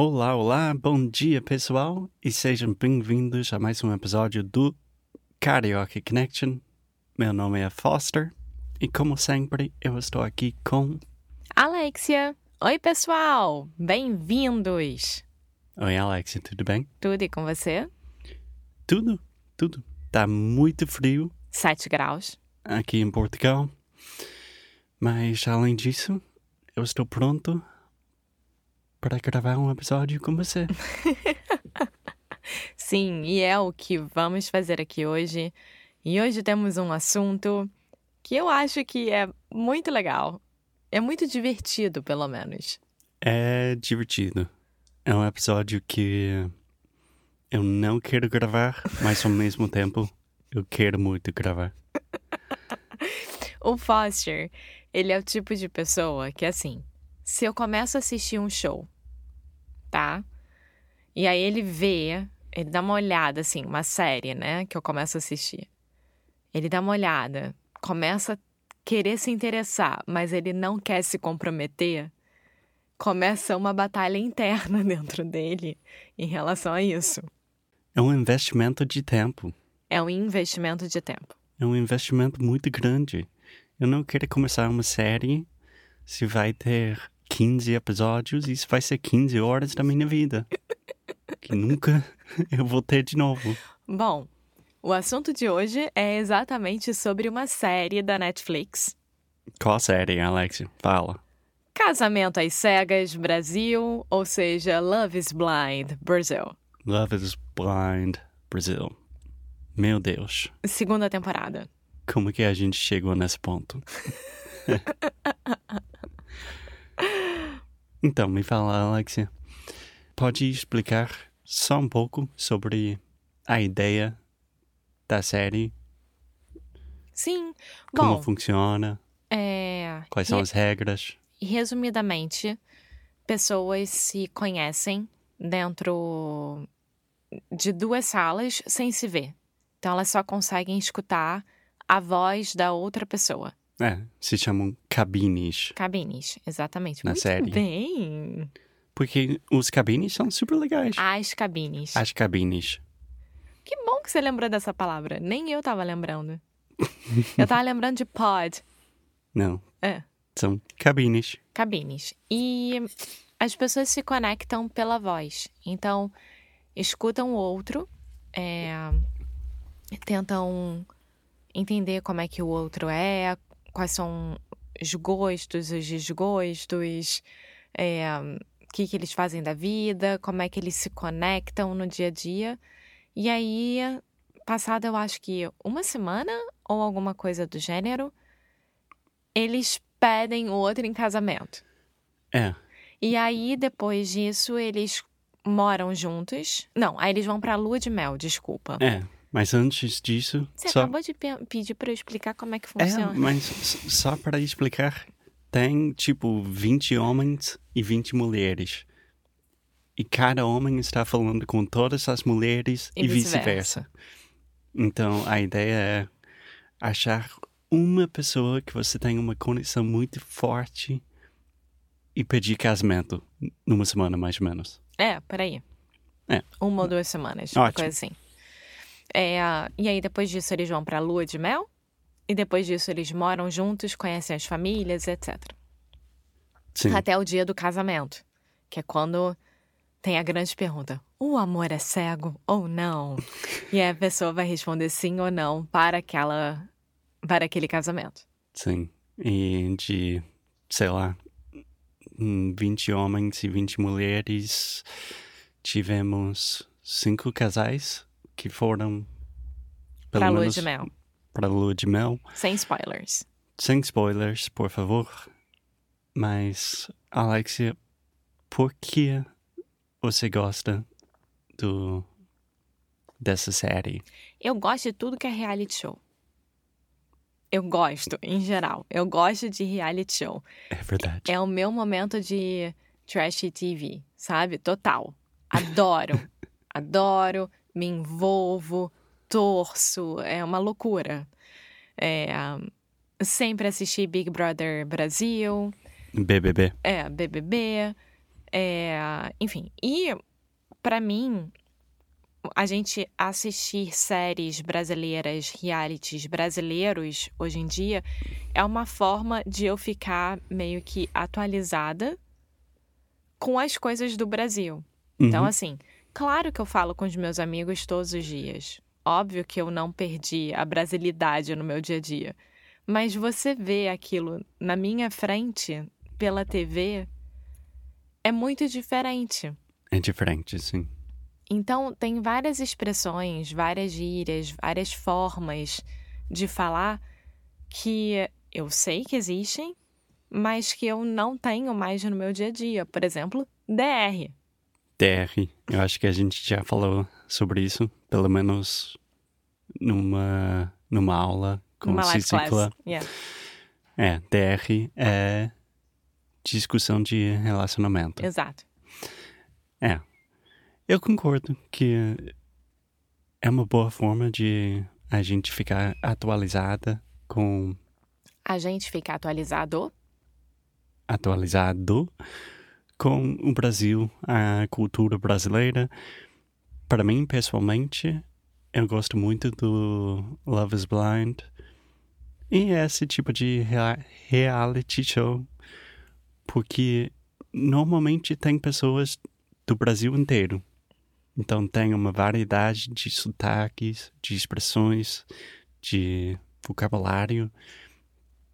Olá, olá, bom dia pessoal e sejam bem-vindos a mais um episódio do Karaoke Connection. Meu nome é Foster e, como sempre, eu estou aqui com. Alexia! Oi, pessoal! Bem-vindos! Oi, Alexia, tudo bem? Tudo e com você? Tudo, tudo. Tá muito frio 7 graus. aqui em Portugal, mas além disso, eu estou pronto para gravar um episódio com você. Sim, e é o que vamos fazer aqui hoje. E hoje temos um assunto que eu acho que é muito legal. É muito divertido, pelo menos. É divertido. É um episódio que eu não quero gravar, mas ao mesmo tempo eu quero muito gravar. O Foster, ele é o tipo de pessoa que, assim, se eu começo a assistir um show, tá? E aí ele vê, ele dá uma olhada, assim, uma série, né? Que eu começo a assistir. Ele dá uma olhada, começa a querer se interessar, mas ele não quer se comprometer. Começa uma batalha interna dentro dele em relação a isso. É um investimento de tempo. É um investimento de tempo. É um investimento muito grande. Eu não quero começar uma série se vai ter 15 episódios e isso vai ser 15 horas da minha vida. Que nunca eu vou ter de novo. Bom, o assunto de hoje é exatamente sobre uma série da Netflix. Qual série, Alexia? Fala. Casamento às Cegas, Brasil, ou seja, Love is Blind, Brasil. Love is Blind Brasil. Meu Deus, Segunda temporada. como que a gente chegou nesse ponto? então, me fala, Alexia. Pode explicar só um pouco sobre a ideia da série? Sim, Como bom, funciona? é, Quais são as regras? resumidamente, pessoas se conhecem dentro de duas salas sem se ver. Então elas só conseguem escutar a voz da outra pessoa. É, se chamam cabines. Cabines, exatamente. Na Muito série. bem. Porque os cabines são super legais. As cabines. As cabines. Que bom que você lembrou dessa palavra. Nem eu tava lembrando. eu tava lembrando de pod. Não, É, são cabines. cabines. E as pessoas se conectam pela voz. Então, escutam o outro, é, tentam entender como é que o outro é, quais são os gostos, os desgostos, é, o que, que eles fazem da vida, como é que eles se conectam no dia a dia. E aí, passada eu acho que uma semana ou alguma coisa do gênero, eles pedem o outro em casamento. É, E aí, depois disso, eles moram juntos. Não, aí eles vão pra lua de mel, desculpa. é. Mas antes disso, Você só... acabou de pe- pedir pra eu explicar como é que É, funciona. mas s- só para explicar, tem tipo 20 homens e 20 mulheres. E cada homem está falando com todas as mulheres E e, vice-versa. vice-versa. Então a ideia é achar uma pessoa que você tem uma conexão muito forte e pedir casamento numa semana mais ou menos. É, peraí. É. Uma ou duas semanas, uma Ótimo. coisa assim. É, e aí, depois disso, eles vão pra lua de mel. E depois disso, eles moram juntos, conhecem as famílias, etc. Sim. Até o dia do casamento, que é quando tem a grande pergunta: o amor é cego ou não? e a pessoa vai responder sim ou não para aquela para aquele casamento. Sim. E de, sei lá, hum, 20 homens e 20 mulheres, tivemos cinco casais que foram pelo Pra lua menos de mel. para lua de mel. Sem spoilers. Sem spoilers, por favor. Mas, Alexia, por que você gosta do dessa série? Eu gosto de tudo que é reality show. Eu gosto, em geral. Eu gosto de reality show. É verdade. É o meu momento de trash TV, sabe? Total. Adoro. Adoro, me envolvo, torço. É uma loucura. É, sempre assisti Big Brother Brasil. BBB. É, BBB. É, enfim. E, pra mim, a gente assistir séries brasileiras, realities brasileiros, hoje em dia, é uma forma de eu ficar meio que atualizada com as coisas do Brasil. Então, Uhum. assim, claro que eu falo com os meus amigos todos os dias. Óbvio que eu não perdi a brasilidade no meu dia a dia. Mas você vê aquilo na minha frente, pela TV, é muito diferente. É diferente, sim. Então, tem várias expressões, várias gírias, várias formas de falar que eu sei que existem, mas que eu não tenho mais no meu dia a dia. Por exemplo, DR. DR. Eu acho que a gente já falou sobre isso, pelo menos numa, numa aula com Numa Cicla. class. Yeah. É, DR é discussão de relacionamento. Exato. É. Eu concordo que é uma boa forma de a gente ficar atualizada com A gente fica atualizado. atualizado com o Brasil, a cultura brasileira. Para mim, pessoalmente, eu gosto muito do Love is Blind e esse tipo de rea- reality show, porque normalmente tem pessoas do Brasil inteiro. Então tem uma variedade de sotaques, de expressões, de vocabulário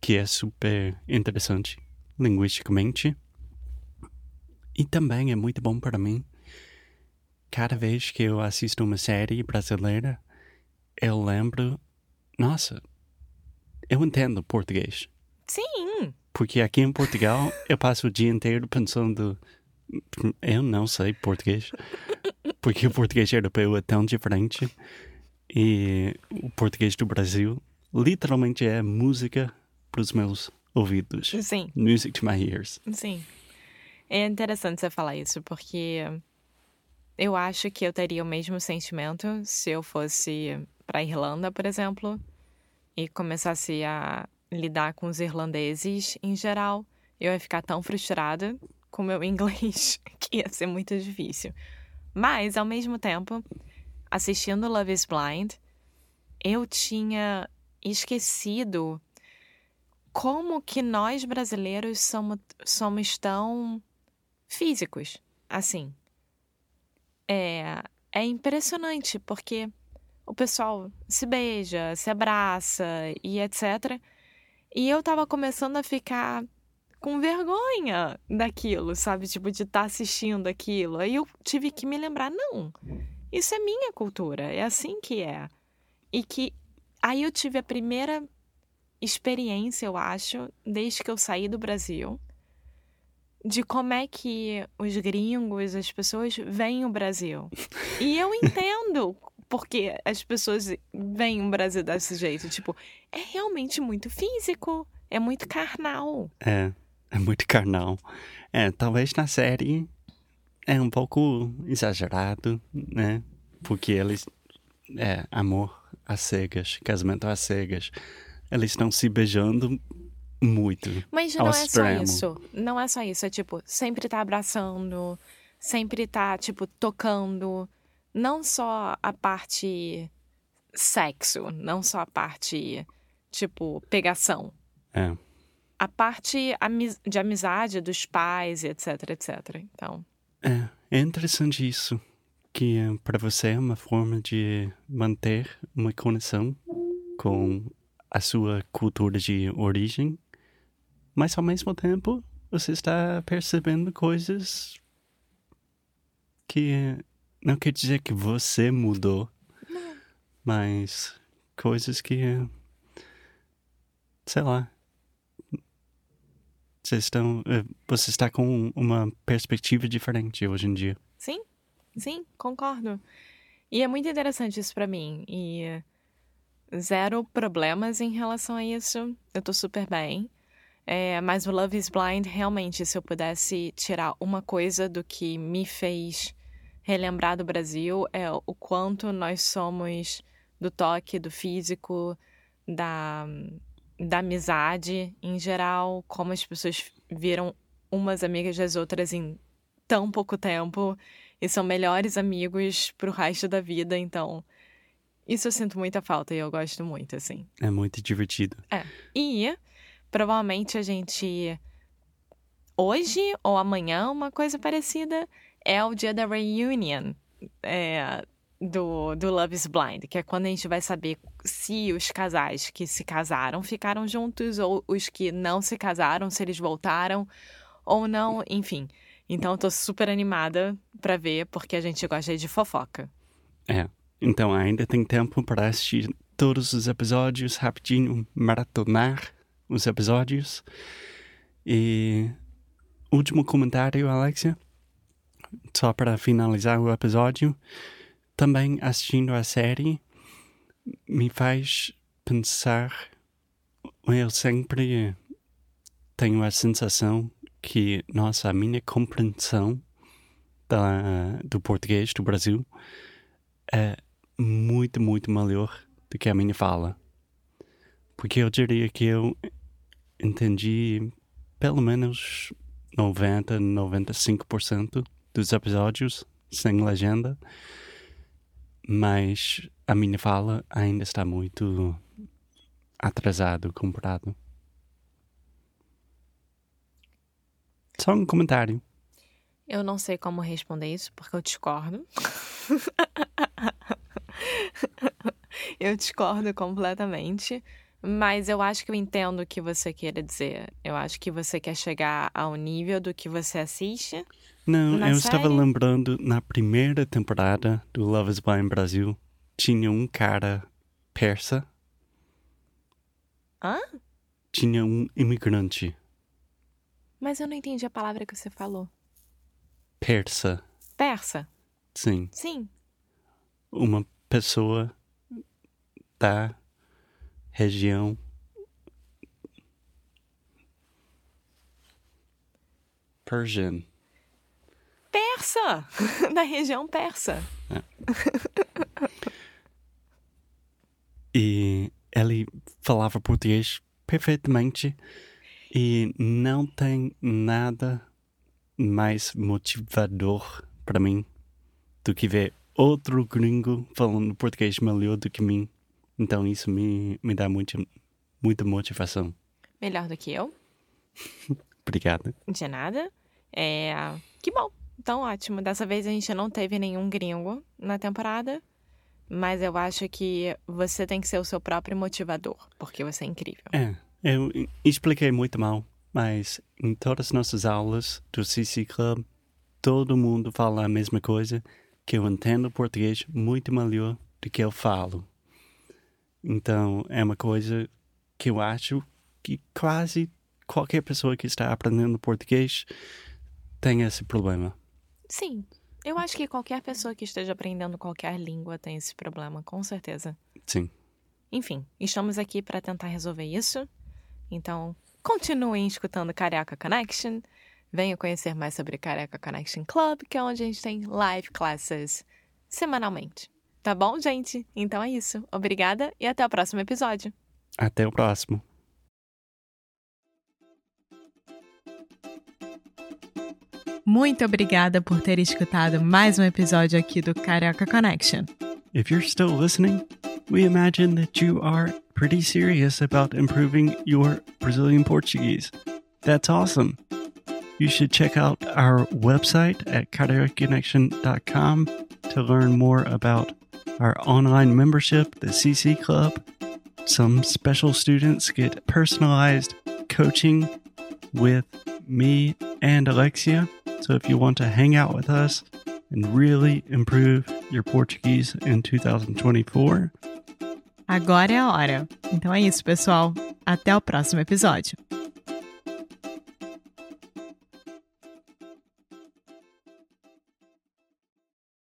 que é super interessante linguisticamente. E também é muito bom para mim. Cada vez que eu assisto uma série brasileira, eu lembro, nossa, eu entendo português. Sim. Porque aqui em Portugal eu passo o dia inteiro pensando, eu não sei português. Porque o português europeu é tão diferente. E o português do Brasil literalmente é música para os meus ouvidos. Sim. Music to my ears. Sim. É interessante você falar isso, porque eu acho que eu teria o mesmo sentimento se eu fosse para Irlanda, por exemplo, e começasse a lidar com os irlandeses em geral. Eu ia ficar tão frustrada com meu inglês que ia ser muito difícil. Mas, ao mesmo tempo, assistindo Love is Blind, eu tinha esquecido como que nós brasileiros somos, somos tão físicos, assim. É, é impressionante, porque o pessoal se beija, se abraça e etc. E eu tava começando a ficar com vergonha daquilo, sabe? Tipo, de estar assistindo aquilo. Aí eu tive que me lembrar, não, isso é minha cultura, é assim que é. E que aí eu tive a primeira experiência, eu acho, desde que eu saí do Brasil, de como é que os gringos, as pessoas veem o Brasil. E eu entendo porque as pessoas veem o Brasil desse jeito. Tipo, é realmente muito físico, é muito carnal. É, é muito carnal. É, talvez na série é um pouco exagerado, né? Porque eles. É, amor às cegas, casamento às cegas. Eles estão se beijando muito. Mas Ao não é só extremo. isso. Não é só isso. É tipo, sempre tá abraçando, sempre tá, tipo, tocando. Não só a parte sexo, não só a parte, tipo, pegação. É. A parte de amizade dos pais, etc, etc. Então, É, é interessante isso. Que para você é uma forma de manter uma conexão com a sua cultura de origem, mas ao mesmo tempo você está percebendo coisas que não quer dizer que você mudou, Não. mas coisas que, sei lá, você, estão, eh, você está com uma perspectiva diferente hoje em dia. Sim, sim, concordo. E é muito interessante isso pra mim. E zero problemas em relação a isso. Eu tô super bem. É, mas o Love is Blind, realmente, se eu pudesse tirar uma coisa do que me fez relembrar do Brasil, é o quanto nós somos do toque, do físico, da, da amizade em geral, como as pessoas viram umas amigas das outras em tão pouco tempo e são melhores amigos pro resto da vida, então isso eu sinto muita falta e eu gosto muito, assim. É muito divertido. E provavelmente a gente hoje ou amanhã uma coisa parecida é o dia da reunion é, do, do Love is Blind, que é quando a gente vai saber se os casais que se casaram ficaram juntos ou os que não se casaram, se eles voltaram ou não, enfim. Então tô super animada pra ver, porque a gente gosta de fofoca. É. Então ainda tem tempo para assistir todos os episódios rapidinho, maratonar os episódios. E último comentário, Alexia. Só para finalizar o episódio. Também assistindo a série me faz pensar. Eu sempre tenho a sensação que, nossa, a minha compreensão da, do português do Brasil é muito, muito melhor do que a minha fala. Porque eu diria que eu entendi pelo menos 90, 95% dos episódios sem legenda, mas a minha fala ainda está muito atrasado comparado. Só um comentário. Eu não sei como responder isso, porque eu discordo. eu discordo completamente. Mas eu acho que eu entendo o que você quer dizer. Eu acho que você quer chegar ao nível do que você assiste. Não, eu estava série? lembrando na primeira temporada do Love is Blind Brasil, tinha um cara persa, Hã? tinha um imigrante Mas eu não entendi a palavra que você falou. persa, Persa? sim, Sim. uma pessoa da região Persian. Persa! da região persa. E ele falava português perfeitamente e não tem nada mais motivador para mim do que ver outro gringo falando português melhor do que mim. Então isso me, me dá muito, muita motivação. Melhor do que eu. Obrigado. De nada. É. Que bom. Então, ótimo. Dessa vez a gente não teve nenhum gringo na temporada. Mas eu acho que você tem que ser o seu próprio motivador, porque você é incrível. É, eu expliquei muito mal, mas em todas as nossas aulas do CC Club, todo mundo fala a mesma coisa, que eu entendo português muito melhor do que eu falo. Então, é uma coisa que eu acho que quase qualquer pessoa que está aprendendo português tem esse problema. Sim. Eu acho que qualquer pessoa que esteja aprendendo qualquer língua tem esse problema, com certeza. Sim. Enfim, estamos aqui para tentar resolver isso. Então, continuem escutando Carioca Connection. Venham conhecer mais sobre Carioca Connection Club, que é onde a gente tem live classes semanalmente. Tá bom, gente? Então é isso. Obrigada e até o próximo episódio. Até o próximo. Muito obrigada por ter escutado mais um episódio aqui do Carioca Connection. If you're still listening, we imagine that you are pretty serious about improving your Brazilian Portuguese. That's awesome. You should check out our website at cariocaconnection.com to learn more about our online membership, the CC Club, some special students get personalized coaching with me and Alexia. So if you want to hang out with us and really improve your Portuguese in 2024, agora é a hora. Então é isso, pessoal. Até o próximo episódio.